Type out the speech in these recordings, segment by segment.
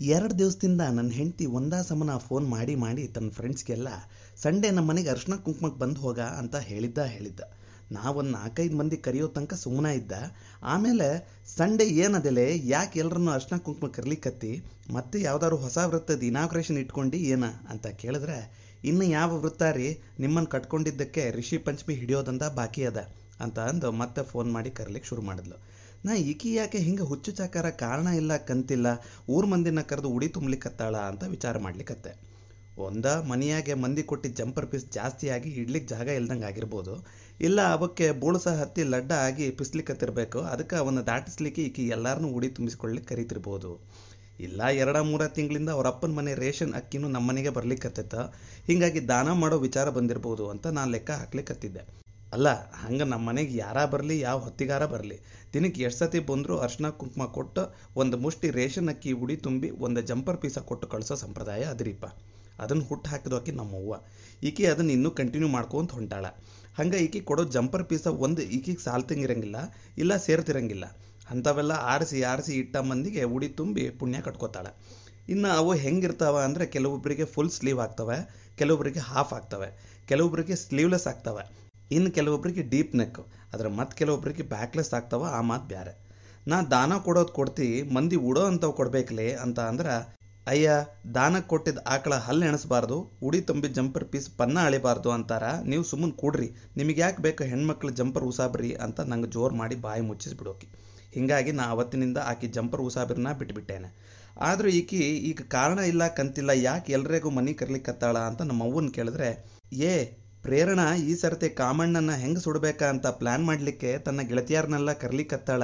ಎರಡು ದಿವಸದಿಂದ ನನ್ನ ಹೆಂಡತಿ ಒಂದಾ ಸಮನ ಫೋನ್ ಮಾಡಿ ಮಾಡಿ ತನ್ನ ಫ್ರೆಂಡ್ಸ್ಗೆಲ್ಲ ಸಂಡೇ ನಮ್ಮ ಮನೆಗೆ ಅರ್ಶಿನ ಕುಂಕುಮಕ್ಕೆ ಬಂದು ಹೋಗ ಅಂತ ಹೇಳಿದ್ದ ಹೇಳಿದ್ದ. ನಾವೊಂದು ನಾಲ್ಕೈದು ಮಂದಿ ಕರೆಯೋ ತನಕ ಸುಮ್ಮನೆ ಇದ್ದ. ಆಮೇಲೆ, ಸಂಡೇ ಏನದೆಲೆ? ಯಾಕೆ ಎಲ್ಲರನ್ನೂ ಅರ್ಶಿನ ಕುಂಕುಮ ಕರ್ಲಿಕ್ಕತ್ತಿ ಮತ್ತೆ ಯಾವ್ದಾದ್ರು ಹೊಸ ವೃತ್ತದ ಇನಾಗ್ರೇಷನ್ ಇಟ್ಕೊಂಡು ಏನ? ಅಂತ ಕೇಳಿದ್ರೆ, ಇನ್ನು ಯಾವ ವೃತ್ತ ರೀ? ನಿಮ್ಮನ್ನು ಕಟ್ಕೊಂಡಿದ್ದಕ್ಕೆ ರಿಷಿ ಪಂಚಮಿ ಹಿಡಿಯೋದಂದ ಬಾಕಿ ಅದ ಅಂತ ಅಂದು ಮತ್ತೆ ಫೋನ್ ಮಾಡಿ ಕರ್ಲಿಕ್ಕೆ ಶುರು ಮಾಡಿದ್ಲು. ನಾ ಈಕಿ ಯಾಕೆ ಹಿಂಗೆ ಹುಚ್ಚು ಚಾಕಾರ ಕಾರಣ ಇಲ್ಲ ಕಂತಿಲ್ಲ? ಊರ್ ಮಂದಿನ ಕರೆದು ಉಡಿ ತುಂಬ್ಲಿಕ್ಕತ್ತಾಳ ಅಂತ ವಿಚಾರ ಮಾಡ್ಲಿಕ್ಕತ್ತೆ ಒಂದ, ಮನೆಯಾಗೆ ಮಂದಿ ಕೊಟ್ಟಿದ್ದ ಜಂಪರ್ ಪೀಸ್ ಜಾಸ್ತಿಯಾಗಿ ಇಡ್ಲಿಕ್ಕೆ ಜಾಗ ಇಲ್ದಂಗೆ ಆಗಿರ್ಬೋದು. ಇಲ್ಲ, ಅವಕ್ಕೆ ಬೂಳ್ಸ ಹತ್ತಿ ಲಡ್ಡ ಆಗಿ ಪಿಸ್ಲಿಕ್ಕತ್ತಿರ್ಬೇಕು ಅದಕ್ಕೆ ಅವನ್ನ ದಾಟಿಸ್ಲಿಕ್ಕೆ ಈಕಿ ಎಲ್ಲಾರನ್ನೂ ಉಡಿ ತುಂಬಿಸ್ಕೊಳ್ಳಿಕ್ಕೆ ಕರಿತಿರ್ಬೋದು. ಇಲ್ಲ, ಎರಡ, ಮೂರ ತಿಂಗಳಿಂದ ಅವ್ರ ಅಪ್ಪನ ಮನೆ ರೇಷನ್ ಅಕ್ಕಿನೂ ನಮ್ಮ ಮನೆಗೆ ಬರ್ಲಿಕ್ಕತ್ತೈತ ಹಿಂಗಾಗಿ ದಾನ ಮಾಡೋ ವಿಚಾರ ಬಂದಿರ್ಬೋದು ಅಂತ ನಾನು ಲೆಕ್ಕ ಹಾಕ್ಲಿಕ್ಕತ್ತಿದ್ದೆ ಅಲ್ಲ, ಹಂಗೆ ನಮ್ಮ ಮನೆಗೆ ಯಾರ ಬರಲಿ, ಯಾವ ಹೊತ್ತಿಗಾರ ಬರಲಿ. ದಿನಕ್ಕೆ ಎಷ್ಟು ಸತಿ ಬಂದರೂ ಅರ್ಶಿನ ಕುಂಕುಮ ಕೊಟ್ಟು ಒಂದು ಮುಷ್ಟಿ ರೇಷನ್ ಅಕ್ಕಿ ಉಡಿ ತುಂಬಿ ಒಂದು ಜಂಪರ್ ಪೀಸ ಕೊಟ್ಟು ಕಳಿಸೋ ಸಂಪ್ರದಾಯ ಅದರಿಪ್ಪ. ಅದನ್ನು ಹುಟ್ಟು ಹಾಕಿದೋಕಿ ನಮ್ಮವ್ವ. ಈಕೆ ಅದನ್ನು ಇನ್ನೂ ಕಂಟಿನ್ಯೂ ಮಾಡ್ಕೊಂತ ಹೊಂಟಾಳ. ಹಂಗೆ ಈಕೆ ಕೊಡೋ ಜಂಪರ್ ಪೀಸ ಒಂದು ಈಕೆಗೆ ಸಾಲ್ತಂಗಿರಂಗಿಲ್ಲ ಇಲ್ಲ ಸೇರ್ತಿರಂಗಿಲ್ಲ. ಅಂಥವೆಲ್ಲ ಆರಿಸಿ ಆರಿಸಿ ಇಟ್ಟ ಮಂದಿಗೆ ಉಡಿ ತುಂಬಿ ಪುಣ್ಯ ಕಟ್ಕೋತಾಳೆ. ಇನ್ನು ಅವು ಹೆಂಗಿರ್ತಾವ ಅಂದರೆ ಕೆಲವೊಬ್ಬರಿಗೆ ಫುಲ್ ಸ್ಲೀವ್ ಆಗ್ತವೆ ಕೆಲವೊಬ್ಬರಿಗೆ ಹಾಫ್ ಆಗ್ತವೆ ಕೆಲವೊಬ್ಬರಿಗೆ ಸ್ಲೀವ್ಲೆಸ್ ಆಗ್ತವೆ. ಇನ್ನು ಕೆಲವೊಬ್ಬರಿಗೆ ಡೀಪ್ ನೆಕ್ ಆದರೆ ಮತ್ತೆ ಕೆಲವೊಬ್ಬರಿಗೆ ಬ್ಯಾಕ್ಲೆಸ್ ಆಗ್ತಾವ, ಆ ಮಾತು ಬೇರೆ ನಾ ದಾನ ಕೊಡೋದು ಕೊಡ್ತಿ, ಮಂದಿ ಉಡೋ ಅಂಥವು ಕೊಡ್ಬೇಕಲೇ ಅಂತ ಅಂದ್ರೆ, ಅಯ್ಯ ದಾನಕ್ಕೆ ಕೊಟ್ಟಿದ್ದ ಆಕಳ ಹಲ್ಲು ಎಣಸಬಾರ್ದು, ಉಡಿ ತುಂಬಿ ಜಂಪರ್ ಪೀಸ್ ಪನ್ನ ಅಳಿಬಾರ್ದು ಅಂತಾರ, ನೀವು ಸುಮ್ಮನೆ ಕೂಡ್ರಿ, ನಿಮಗೆ ಯಾಕೆ ಬೇಕು ಹೆಣ್ಮಕ್ಳು ಜಂಪರ್ ಉಸಾಬ್ರಿ ಅಂತ ನಂಗೆ ಜೋರು ಮಾಡಿ ಬಾಯಿ ಮುಚ್ಚಿಸ್ಬಿಡೋಕಿ. ಹಿಂಗಾಗಿ ನಾ ಅವತ್ತಿನಿಂದ ಆಕಿ ಜಂಪರ್ ಉಸಾಬಿರ್ನ ಬಿಟ್ಬಿಟ್ಟೇನೆ. ಆದರೂ ಈಕಿ ಈಗ ಕಾರಣ ಇಲ್ಲ, ಕಂತಿಲ್ಲ, ಯಾಕೆ ಎಲ್ರಿಗೂ ಮನಿ ಕರ್ಲಿಕ್ಕತ್ತಾಳ ಅಂತ ನಮ್ಮ ಅವ್ವನ ಕೇಳಿದ್ರೆ, ಏ ಪ್ರೇರಣಾ ಈ ಸರ್ತಿ ಕಾಮಣ್ಣನ ಹೆಂಗ್ ಸುಡ್ಬೇಕಾ ಅಂತ ಪ್ಲಾನ್ ಮಾಡ್ಲಿಕ್ಕೆ ತನ್ನ ಗೆಳತಿಯಾರನ್ನೆಲ್ಲ ಕರ್ಲಿಕ್ಕತ್ತಾಳ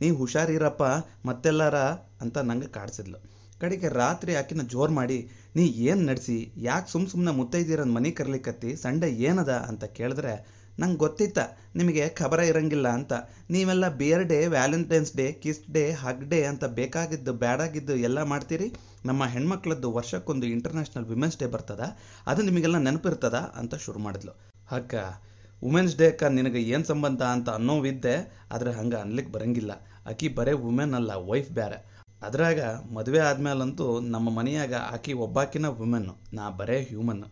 ನೀ ಹುಷಾರಿರಪ್ಪ ಮತ್ತೆಲ್ಲಾರ? ಅಂತ ನಂಗೆ ಕಾಡ್ಸಿದ್ಲು. ಕಡೆಗೆ ರಾತ್ರಿ ಆಕಿನ ಜೋರ್ ಮಾಡಿ, ನೀ ಏನ್ ನಡ್ಸಿ, ಯಾಕೆ ಸುಮ್ ಸುಮ್ನೆ ಮುತ್ತೈದಿರನ್ ಮನಿ ಕರ್ಲಿಕ್ಕತ್ತಿ ಸಂಡೆ ಏನದ? ಅಂತ ಕೇಳಿದ್ರೆ ನಂಗೆ ಗೊತ್ತಿತ್ತ, ನಿಮಗೆ ಖಬರ ಇರಂಗಿಲ್ಲ ಅಂತ. ನೀವೆಲ್ಲ beer day Valentine's day kiss day hug day ಅಂತ ಬೇಕಾಗಿದ್ದು, ಬ್ಯಾಡಾಗಿದ್ದು ಎಲ್ಲ ಮಾಡ್ತೀರಿ? ನಮ್ಮ ಹೆಣ್ಮಕ್ಳದ್ದು ವರ್ಷಕ್ಕೊಂದು ಇಂಟರ್ನ್ಯಾಷನಲ್ ವಿಮೆನ್ಸ್ ಡೇ ಬರ್ತದ, ಅದು ನಿಮಗೆಲ್ಲ ನೆನಪಿರ್ತದ ಅಂತ ಶುರು ಮಾಡಿದ್ಲು. ಅಕ್ಕ ವುಮೆನ್ಸ್ ಡೇ ಅಕ್ಕ, ನಿನಗೆ ಏನು ಸಂಬಂಧ ಅಂತ ಅನ್ನೋವಿದ್ದೆ ಆದರೆ ಹಂಗೆ ಅನ್ಲಿಕ್ಕೆ ಬರಂಗಿಲ್ಲ. ಆಕಿ ಬರೇ ವುಮೆನ್ ಅಲ್ಲ ವೈಫ್ ಬ್ಯಾರೆ. ಅದ್ರಾಗ ಮದುವೆ ಆದ್ಮೇಲಂತೂ ನಮ್ಮ ಮನೆಯಾಗ ಆಕಿ ಒಬ್ಬಾಕಿನ ವುಮೆನ್ ನಾ ಬರೇ ಹ್ಯೂಮನ್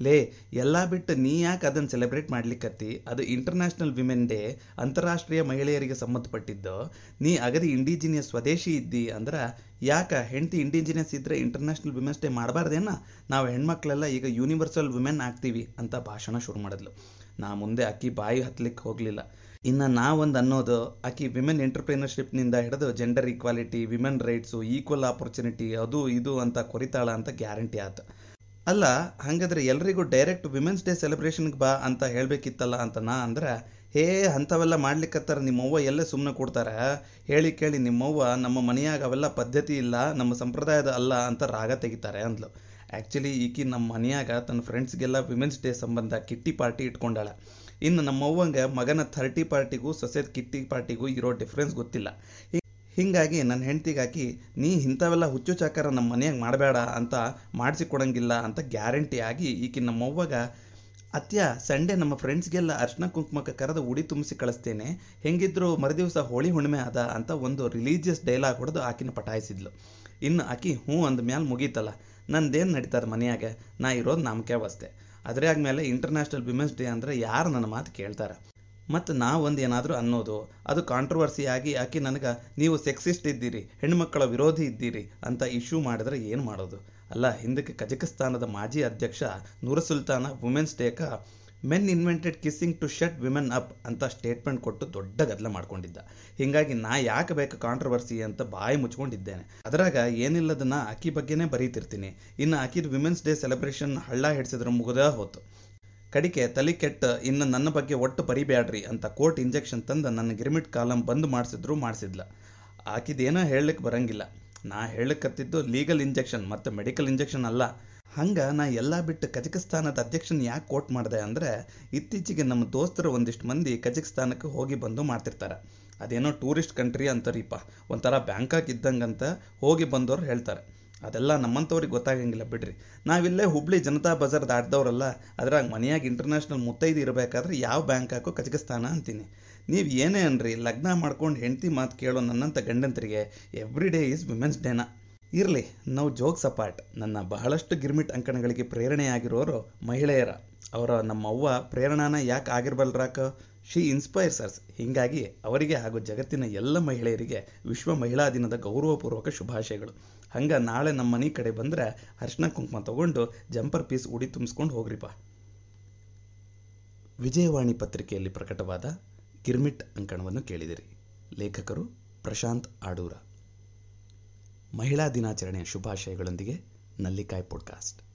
ಲೇ, ಎಲ್ಲ ಬಿಟ್ಟು ನೀ ಯಾಕೆ ಅದನ್ನು ಸೆಲೆಬ್ರೇಟ್ ಮಾಡ್ಲಿಕ್ಕತ್ತಿ ಅದು ಇಂಟರ್ನ್ಯಾಷನಲ್ ವಿಮೆನ್ ಡೇ ಅಂತಾರಾಷ್ಟ್ರೀಯ ಮಹಿಳೆಯರಿಗೆ ಸಂಬಂಧಪಟ್ಟಿದ್ದು. ನೀ ಅಗದಿ ಇಂಡಿಜಿನಿಯಸ್ ಸ್ವದೇಶಿ ಇದ್ದಿ ಅಂದ್ರೆ ಯಾಕ ಹೆಂಡತಿ ಇಂಡಿಜಿನಿಯಸ್ ಇದ್ರೆ ಇಂಟರ್ನ್ಯಾಷನಲ್ ವಿಮೆನ್ಸ್ ಡೇ ಮಾಡಬಾರ್ದೇನ? ನಾವು ಹೆಣ್ಮಕ್ಳೆಲ್ಲ ಈಗ ಯೂನಿವರ್ಸಲ್ ವಿಮೆನ್ ಆಗ್ತೀವಿ ಅಂತ ಭಾಷಣ ಶುರು ಮಾಡಿದ್ಲು. ನಾ ಮುಂದೆ ಅಕ್ಕಿ ಬಾಯಿ ಹತ್ಲಿಕ್ಕೆ ಹೋಗಲಿಲ್ಲ. ಇನ್ನು ನಾವೊಂದು ಅನ್ನೋದು ಆಕಿ ವಿಮೆನ್ ಎಂಟರ್ಪ್ರಿನರ್ಶಿಪ್ನಿಂದ ಹಿಡಿದು gender equality women rights equal opportunity ಅದು ಇದು ಅಂತ ಕೊರಿತಾಳ ಅಂತ ಗ್ಯಾರಂಟಿ ಆಯ್ತು ಅಲ್ಲ, ಹಂಗಾದ್ರೆ ಎಲ್ರಿಗೂ ಡೈರೆಕ್ಟ್ ವಿಮೆನ್ಸ್ ಡೇ ಸೆಲೆಬ್ರೇಷನ್ಗೆ ಬಾ ಅಂತ ಹೇಳ್ಬೇಕಿತ್ತಲ್ಲ ಅಂತ ನಾ ಅಂದ್ರೆ, ಹೇ, ಅಂಥವೆಲ್ಲ ಮಾಡ್ಲಿಕ್ಕತ್ತಾರ ನಿಮ್ಮವ್ವ ಎಲ್ಲೇ ಸುಮ್ಮನೆ ಕೊಡ್ತಾರೆ? ಹೇಳಿ ಕೇಳಿ ನಿಮ್ಮವ್ವ, ನಮ್ಮ ಮನೆಯಾಗ ಅವೆಲ್ಲ ಪದ್ಧತಿ ಇಲ್ಲ, ನಮ್ಮ ಸಂಪ್ರದಾಯದ ಅಲ್ಲ ಅಂತ ರಾಗ ತೆಗಿತಾರೆ ಅಂದ್ಲು. ಆ್ಯಕ್ಚುಲಿ ಈಕಿ ನಮ್ಮ ಮನೆಯಾಗ ತನ್ನ ಫ್ರೆಂಡ್ಸ್ಗೆಲ್ಲ ವಿಮೆನ್ಸ್ ಡೇ ಸಂಬಂಧ ಕಿಟ್ಟಿ ಪಾರ್ಟಿ ಇಟ್ಕೊಂಡಾಳ. ಇನ್ನು ನಮ್ಮವ್ವಂಗೆ ಮಗನ ಥರ್ಟಿ ಪಾರ್ಟಿಗೂ, ಸೊಸೆದ ಕಿಟ್ಟಿ ಪಾರ್ಟಿಗೂ ಇರೋ ಡಿಫ್ರೆನ್ಸ್ ಗೊತ್ತಿಲ್ಲ. ಹಿಂಗಾಗಿ ನನ್ನ ಹೆಂಡ್ತಿಗಾಕಿ ನೀ ಇಂಥವೆಲ್ಲ ಹುಚ್ಚು ಚಾಕರ ನಮ್ಮ ಮನೆಯಾಗ ಮಾಡಬೇಡ ಅಂತ ಮಾಡಿಸಿಕೊಡಂಗಿಲ್ಲ ಅಂತ ಗ್ಯಾರಂಟಿ ಆಗಿ ಈಕಿ ನಮ್ಮವ್ವಾಗ ಅತ್ಯ ಸಂಡೇ ನಮ್ಮ ಫ್ರೆಂಡ್ಸ್ಗೆಲ್ಲ ಅರ್ಶನ ಕುಂಕುಮಕ್ಕೆ ಕರೆದು ಉಡಿ ತುಂಬಿಸಿ ಕಳಿಸ್ತೇನೆ. ಹೆಂಗಿದ್ರು ಮರುದಿವಸ ಹೋಳಿ ಹುಣ್ಣಿಮೆ ಅದ ಅಂತ ಒಂದು ರಿಲೀಜಿಯಸ್ ಡೈಲಾಗ್ ಹೊಡೆದು ಆಕಿನ ಪಟಾಯಿಸಿದ್ಲು. ಇನ್ನು ಆಕಿ ಹ್ಞೂ ಅಂದ ಮ್ಯಾಲೆ ಮುಗೀತಲ್ಲ. ನಂದೇನು ನಡೀತದ ಮನೆಯಾಗ? ನಾ ಇರೋದು ನಾಮಕೆ ಅವಸ್ಥೆ ಅದ್ರಾಗ ಮೇಲೆ ಇಂಟರ್ನ್ಯಾಷನಲ್ ವಿಮೆನ್ಸ್ ಡೇ ಅಂದರೆ ಯಾರು ನನ್ನ ಮಾತು ಕೇಳ್ತಾರೆ? ಮತ್ತು ಒಂದು ಏನಾದರೂ ಅನ್ನೋದು, ಅದು ಕಾಂಟ್ರವರ್ಸಿ ಆಗಿ ಆಕೆ ನನಗೆ, ನೀವು ಸೆಕ್ಸಿಸ್ಟ್ ಇದ್ದೀರಿ ಹೆಣ್ಣುಮಕ್ಕಳ ವಿರೋಧಿ ಇದ್ದೀರಿ ಅಂತ ಇಶ್ಯೂ ಮಾಡಿದ್ರೆ ಏನು ಮಾಡೋದು? ಅಲ್ಲ, ಹಿಂದಕ್ಕೆ ಕಜಕಿಸ್ತಾನದ ಮಾಜಿ ಅಧ್ಯಕ್ಷ Nursultan women's ಡೇಕ men invented kissing to shut women up ಅಂತ ಸ್ಟೇಟ್ಮೆಂಟ್ ಕೊಟ್ಟು ದೊಡ್ಡ ಗದ್ದಲ ಮಾಡ್ಕೊಂಡಿದ್ದ. ಹಿಂಗಾಗಿ ನಾ ಯಾಕೆ ಬೇಕು ಕಾಂಟ್ರವರ್ಸಿ ಅಂತ ಬಾಯಿ ಮುಚ್ಕೊಂಡಿದ್ದೇನೆ. ಅದರಾಗ ಏನಿಲ್ಲದನ್ನ ಆಕಿ ಬಗ್ಗೆನೇ ಬರೀತಿರ್ತೀನಿ. ಇನ್ನು ಆಕಿದ ವಿಮೆನ್ಸ್ ಡೇ ಸೆಲೆಬ್ರೇಷನ್ ಹಳ್ಳ ಹಿಡಿಸಿದ್ರೆ ಮುಗದ ಹೋತು. ಕಡಿಕೆ ತಲೆ ಕೆಟ್ಟ ಇನ್ನು ನನ್ನ ಬಗ್ಗೆ ಒಟ್ಟು ಪರಿಬ್ಯಾಡ್ರಿ ಅಂತ ಕೋರ್ಟ್ ಇಂಜೆಕ್ಷನ್ ತಂದು ನನ್ನ ಗಿರ್ಮಿಟ್ ಕಾಲಂ ಬಂದ್ ಮಾಡಿಸಿದ್ರು ಮಾಡಿಸಿದ್ಲ. ಆಕಿದೇನೋ ಹೇಳಲಿಕ್ಕೆ ಬರಂಗಿಲ್ಲ. ನಾ ಹೇಳಕತ್ತಿದ್ದು ಲೀಗಲ್ ಇಂಜೆಕ್ಷನ್ ಮತ್ತು ಮೆಡಿಕಲ್ ಇಂಜೆಕ್ಷನ್ ಅಲ್ಲ. ಹಂಗೆ ನಾ ಎಲ್ಲ ಬಿಟ್ಟು ಕಜಕಿಸ್ತಾನದ ಅಧ್ಯಕ್ಷನ್ ಯಾಕೆ ಕೋರ್ಟ್ ಮಾಡಿದೆ ಅಂದರೆ ಇತ್ತೀಚೆಗೆ ನಮ್ಮ ದೋಸ್ತರು ಒಂದಿಷ್ಟು ಮಂದಿ ಕಜಕಿಸ್ತಾನಕ್ಕೆ ಹೋಗಿ ಬಂದು ಮಾಡ್ತಿರ್ತಾರೆ. ಅದೇನೋ ಟೂರಿಸ್ಟ್ ಕಂಟ್ರಿ ಅಂತಾರೀಪ ಒಂಥರ ಬ್ಯಾಂಕಾಕ್ ಇದ್ದಂಗಂತ ಹೋಗಿ ಬಂದವ್ರು ಹೇಳ್ತಾರೆ. ಅದೆಲ್ಲ ನಮ್ಮಂಥವ್ರಿಗೆ ಗೊತ್ತಾಗಂಗಿಲ್ಲ ಬಿಡ್ರಿ. ನಾವಿಲ್ಲೇ ಹುಬ್ಳಿ ಜನತಾ ಬಜಾರ್ ದಾಟ್ದವ್ರಲ್ಲ ಅದ್ರಾಗ ಮನೆಯಾಗಿ ಇಂಟರ್ನ್ಯಾಷನಲ್ ಮುತ್ತೈದು ಇರಬೇಕಾದ್ರೆ ಯಾವ ಬ್ಯಾಂಕ್ ಹಾಕೋ ಕಜಕಸ್ತಾನ ಅಂತೀನಿ. ನೀವು ಏನೇ ಅನ್ರಿ, ಲಗ್ನ ಮಾಡ್ಕೊಂಡು ಹೆಂಡತಿ ಮಾತು ಕೇಳೋ ನನ್ನಂಥ ಗಂಡಂತರಿಗೆ ಎವ್ರಿ ಡೇ ಈಸ್ ವಿಮೆನ್ಸ್ ಡೇನ ಇರಲಿ, ನಾವು ಜೋಕ್ಸ್ ಅಪಾರ್ಟ್ ನನ್ನ ಬಹಳಷ್ಟು ಗಿರ್ಮಿಟ್ ಅಂಕಣಗಳಿಗೆ ಪ್ರೇರಣೆಯಾಗಿರೋರು ಮಹಿಳೆಯರ. ಅವರ ನಮ್ಮ ಅವ್ವ ಪ್ರೇರಣಾನ ಯಾಕೆ ಆಗಿರ್ಬಲ್ರಾಕ? ಶಿ ಇನ್ಸ್ಪೈರ್ಸ್ ಅರ್ಸ್ ಹೀಗಾಗಿ ಅವರಿಗೆ ಹಾಗೂ ಜಗತ್ತಿನ ಎಲ್ಲ ಮಹಿಳೆಯರಿಗೆ ವಿಶ್ವ ಮಹಿಳಾ ದಿನದ ಗೌರವಪೂರ್ವಕ ಶುಭಾಶಯಗಳು. ಹಂಗೆ ನಾಳೆ ನಮ್ಮ ಮನೆ ಕಡೆ ಬಂದ್ರೆ ಅರ್ಶನ ಕುಂಕುಮ ತಗೊಂಡು ಜಂಪರ್ ಪೀಸ್ ಉಡಿ ತುಂಬಿಸ್ಕೊಂಡು ಹೋಗ್ರಿಪ್ಪ. ವಿಜಯವಾಣಿ ಪತ್ರಿಕೆಯಲ್ಲಿ ಪ್ರಕಟವಾದ ಗಿರ್ಮಿಟ್ ಅಂಕಣವನ್ನು ಕೇಳಿದಿರಿ. ಲೇಖಕರು ಪ್ರಶಾಂತ್ ಆಡೂರ. ಮಹಿಳಾ ದಿನಾಚರಣೆಯ ಶುಭಾಶಯಗಳೊಂದಿಗೆ ನಲ್ಲಿಕಾಯ್ ಪಾಡ್ಕಾಸ್ಟ್